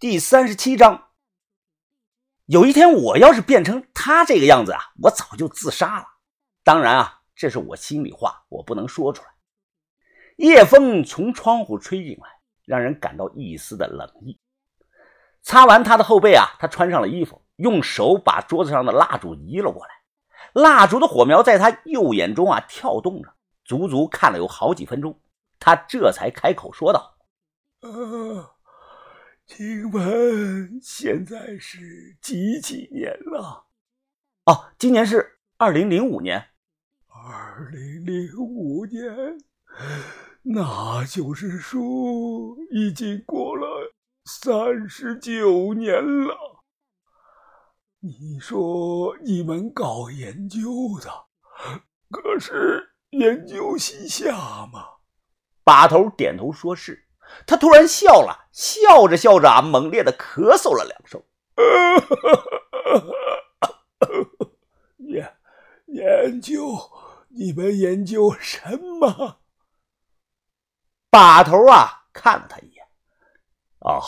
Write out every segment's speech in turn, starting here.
第三十七章。有一天，我要是变成他这个样子啊，我早就自杀了。当然啊，这是我心里话，我不能说出来。夜风从窗户吹进来，让人感到一丝的冷意。擦完他的后背啊，他穿上了衣服，用手把桌子上的蜡烛移了过来。蜡烛的火苗在他右眼中啊跳动着，足足看了有好几分钟，他这才开口说道：“呃，请问现在是几几年了？哦，今年是二零零五年。二零零五年，那就是说已经过了三十九年了。”你说你们搞研究的，可是研究西夏吗？把头点头说是。他突然笑了，笑着笑着啊，猛烈的咳嗽了两声。研研究？你们研究什么？把头啊，看了他一眼。哦，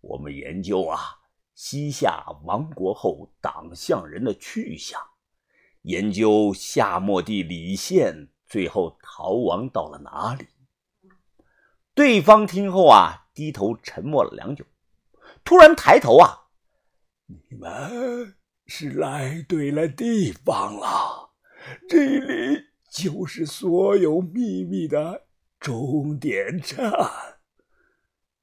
我们研究啊。西夏亡国后，党项人的去向，研究夏末帝李宪最后逃亡到了哪里。对方听后啊，低头沉默了良久，突然抬头啊：“你们是来对了地方了，这里就是所有秘密的终点站。”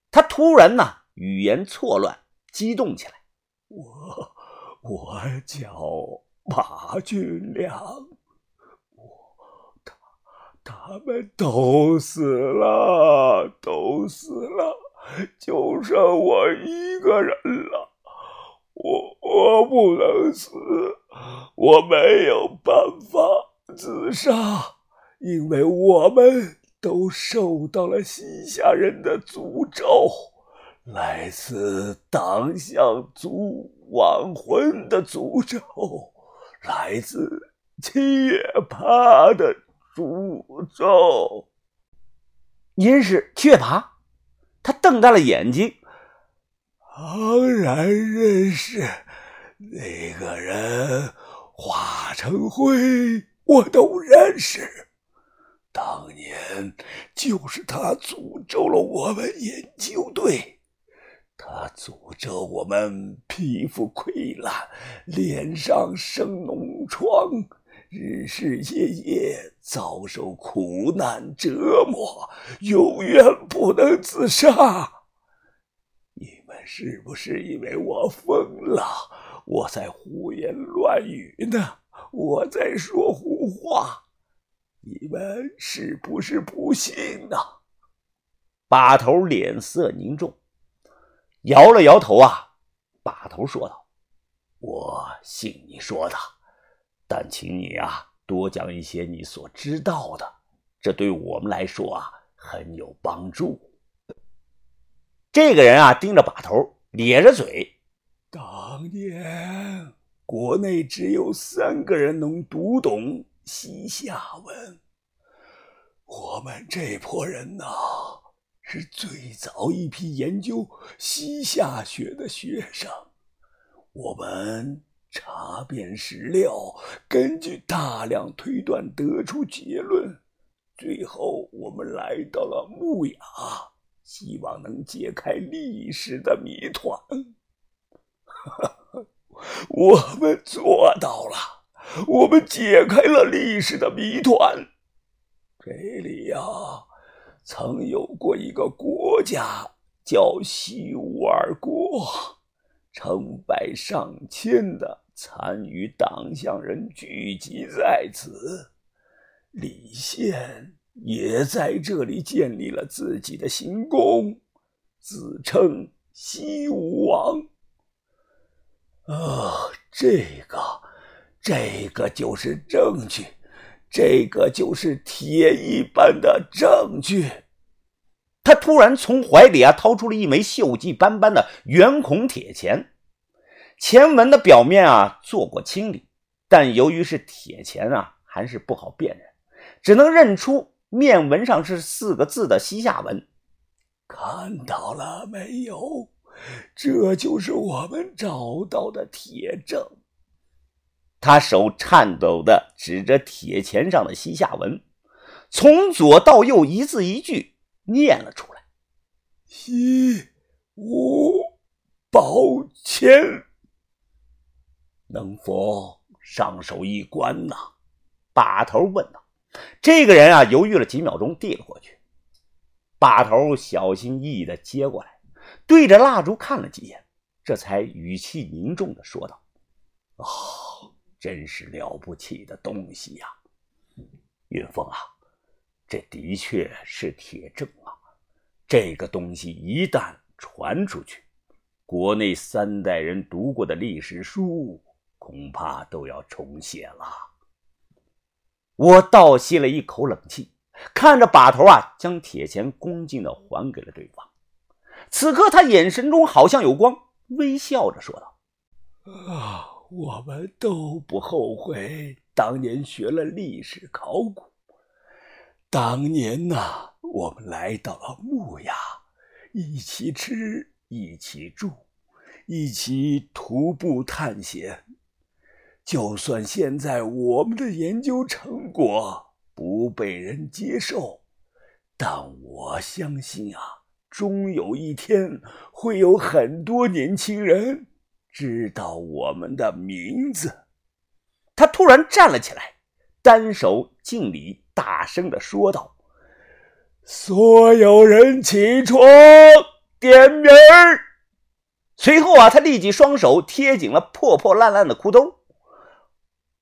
他突然呢，语言错乱。激动起来，我我叫马俊良，他们都死了，都死了，就剩我一个人了。我我不能死，我没有办法自杀，因为我们都受到了西夏人的诅咒。来自党项族亡魂的诅咒，来自七月八的诅咒。您是七月爬？他瞪大了眼睛。当然认识，那个人化成灰，我都认识。当年就是他诅咒了我们研究队。他诅咒我们皮肤溃烂，脸上生脓疮，日日夜夜遭受苦难折磨，永远不能自杀。你们是不是以为我疯了？我在胡言乱语呢？我在说胡话？你们是不是不信呢？把头脸色凝重。摇了摇头啊，把头说道：“我信你说的，但请你啊多讲一些你所知道的，这对我们来说啊很有帮助。”这个人啊盯着把头，咧着嘴：“当年国内只有三个人能读懂西夏文，我们这波人呐。”是最早一批研究西夏学的学生，我们查遍史料，根据大量推断得出结论，最后我们来到了木雅，希望能解开历史的谜团。我们做到了，我们解开了历史的谜团。这里呀。曾有过一个国家叫西乌尔国，成百上千的参与党项人聚集在此，李宪也在这里建立了自己的行宫，自称西武王。啊，这个，这个就是证据。这个就是铁一般的证据。他突然从怀里啊掏出了一枚锈迹斑斑的圆孔铁钱，钱文的表面啊做过清理，但由于是铁钱啊，还是不好辨认，只能认出面纹上是四个字的西夏文。看到了没有？这就是我们找到的铁证。他手颤抖的指着铁钱上的西夏文，从左到右一字一句念了出来：“西吴宝钱，能否上手一观呢？”把头问道。这个人啊，犹豫了几秒钟，递了过去。把头小心翼翼的接过来，对着蜡烛看了几眼，这才语气凝重的说道：“哦。”真是了不起的东西呀，云峰啊，这的确是铁证啊！这个东西一旦传出去，国内三代人读过的历史书恐怕都要重写了。我倒吸了一口冷气，看着把头啊，将铁钱恭敬的还给了对方。此刻他眼神中好像有光，微笑着说道：“啊。”我们都不后悔当年学了历史考古。当年呐，我们来到了木崖，一起吃，一起住，一起徒步探险。就算现在我们的研究成果不被人接受，但我相信啊，终有一天会有很多年轻人。知道我们的名字，他突然站了起来，单手敬礼，大声的说道：“所有人起床，点名儿。”随后啊，他立即双手贴紧了破破烂烂的裤兜，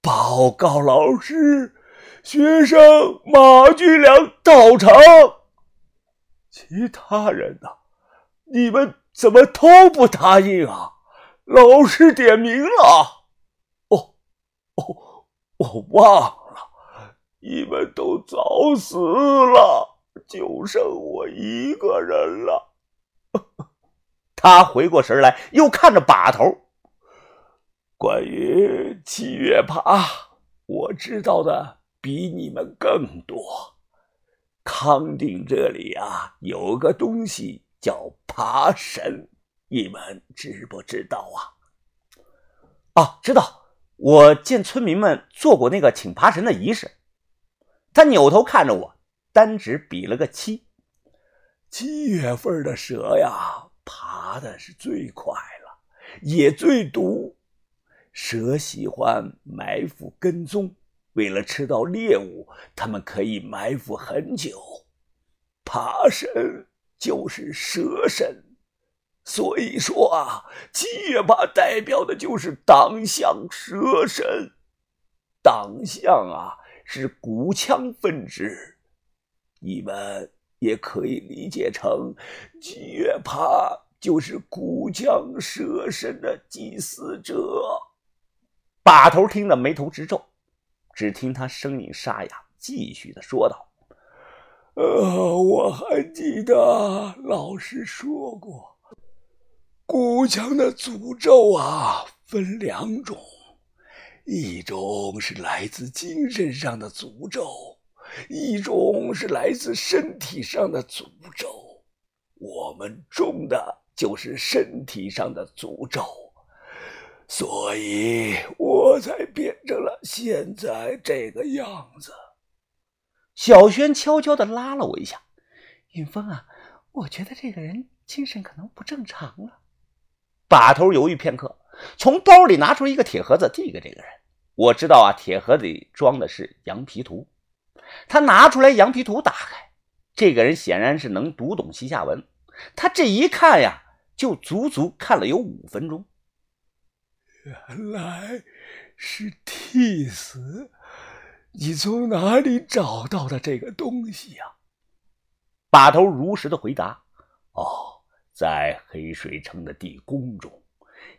报告老师，学生马俊良到场。其他人呢？你们怎么都不答应啊？老师点名了，哦，哦，我忘了，你们都早死了，就剩我一个人了。他回过神来，又看着把头。关于七月爬，我知道的比你们更多。康定这里啊，有个东西叫爬神。你们知不知道啊？啊，知道。我见村民们做过那个请爬神的仪式。他扭头看着我，单指比了个七。七月份的蛇呀，爬的是最快了，也最毒。蛇喜欢埋伏跟踪，为了吃到猎物，它们可以埋伏很久。爬神就是蛇神。所以说啊，七月八代表的就是党项蛇神，党项啊是古枪分支，你们也可以理解成七月爬就是古枪蛇神的祭祀者。把头听得眉头直皱，只听他声音沙哑，继续的说道：“呃，我还记得老师说过。”古墙的诅咒啊，分两种，一种是来自精神上的诅咒，一种是来自身体上的诅咒。我们中的就是身体上的诅咒，所以我才变成了现在这个样子。小轩悄悄的拉了我一下：“云峰啊，我觉得这个人精神可能不正常了。”把头犹豫片刻，从包里拿出一个铁盒子，递给这个人。我知道啊，铁盒子里装的是羊皮图。他拿出来羊皮图，打开。这个人显然是能读懂西夏文。他这一看呀，就足足看了有五分钟。原来是替死！你从哪里找到的这个东西呀？把头如实的回答：“哦。”在黑水城的地宫中，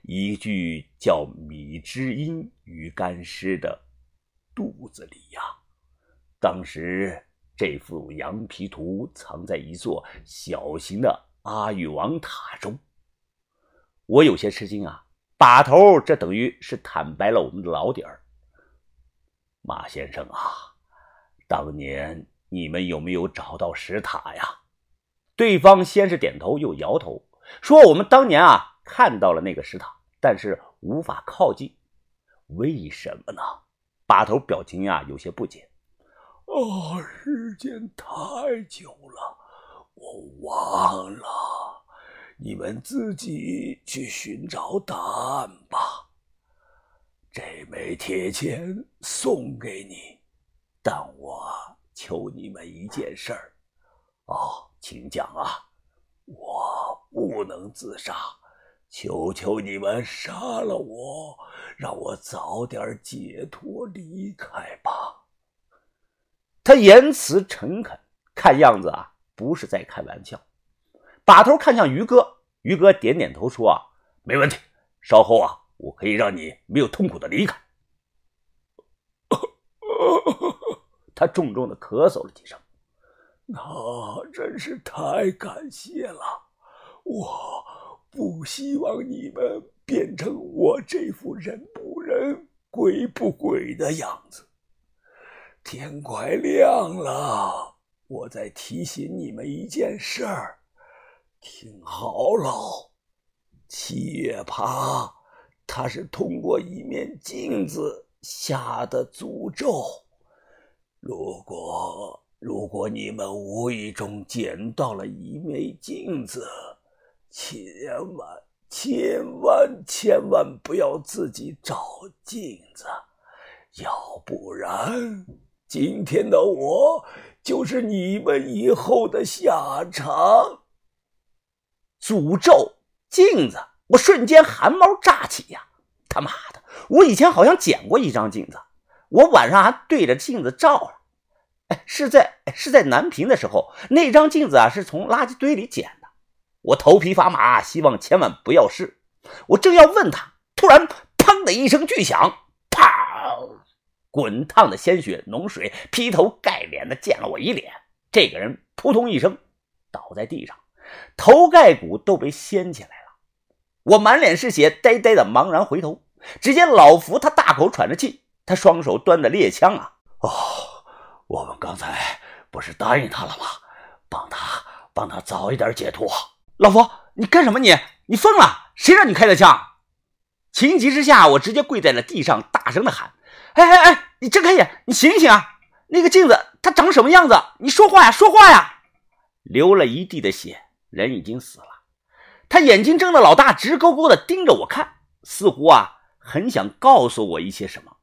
一具叫米之音与干尸的肚子里呀。当时这幅羊皮图藏在一座小型的阿育王塔中。我有些吃惊啊，把头这等于是坦白了我们的老底儿。马先生啊，当年你们有没有找到石塔呀？对方先是点头，又摇头，说我们当年啊看到了那个石塔，但是无法靠近，为什么呢？把头表情呀有些不解。哦，时间太久了，我忘了。你们自己去寻找答案吧。这枚铁签送给你，但我求你们一件事儿。哦，请讲啊！我不能自杀，求求你们杀了我，让我早点解脱离开吧。他言辞诚恳，看样子啊不是在开玩笑。把头看向于哥，于哥点点头说：“啊，没问题，稍后啊，我可以让你没有痛苦的离开。”他重重的咳嗽了几声，那真是太感谢了。我不希望你们变成我这副人不人、鬼不鬼的样子。天快亮了，我再提醒你们一件事儿，听好喽。七月爬，他是通过一面镜子下的诅咒。如果如果你们无意中捡到了一枚镜子，千万千万千万不要自己照镜子，要不然。今天的我就是你们以后的下场。诅咒镜子，我瞬间汗毛炸起呀！他妈的，我以前好像捡过一张镜子，我晚上还对着镜子照了。哎，是在是在南平的时候，那张镜子啊是从垃圾堆里捡的。我头皮发麻，希望千万不要是。我正要问他，突然砰的一声巨响，啪！滚烫的鲜血脓水劈头盖脸的溅了我一脸，这个人扑通一声倒在地上，头盖骨都被掀起来了。我满脸是血，呆呆的茫然回头，只见老福他大口喘着气，他双手端着猎枪啊！哦，我们刚才不是答应他了吗？帮他帮他早一点解脱。老福，你干什么？你你疯了？谁让你开的枪？情急之下，我直接跪在了地上，大声的喊。哎哎哎！你睁开眼，你醒醒啊！那个镜子它长什么样子？你说话呀，说话呀！流了一地的血，人已经死了。他眼睛睁的老大，直勾勾的盯着我看，似乎啊很想告诉我一些什么。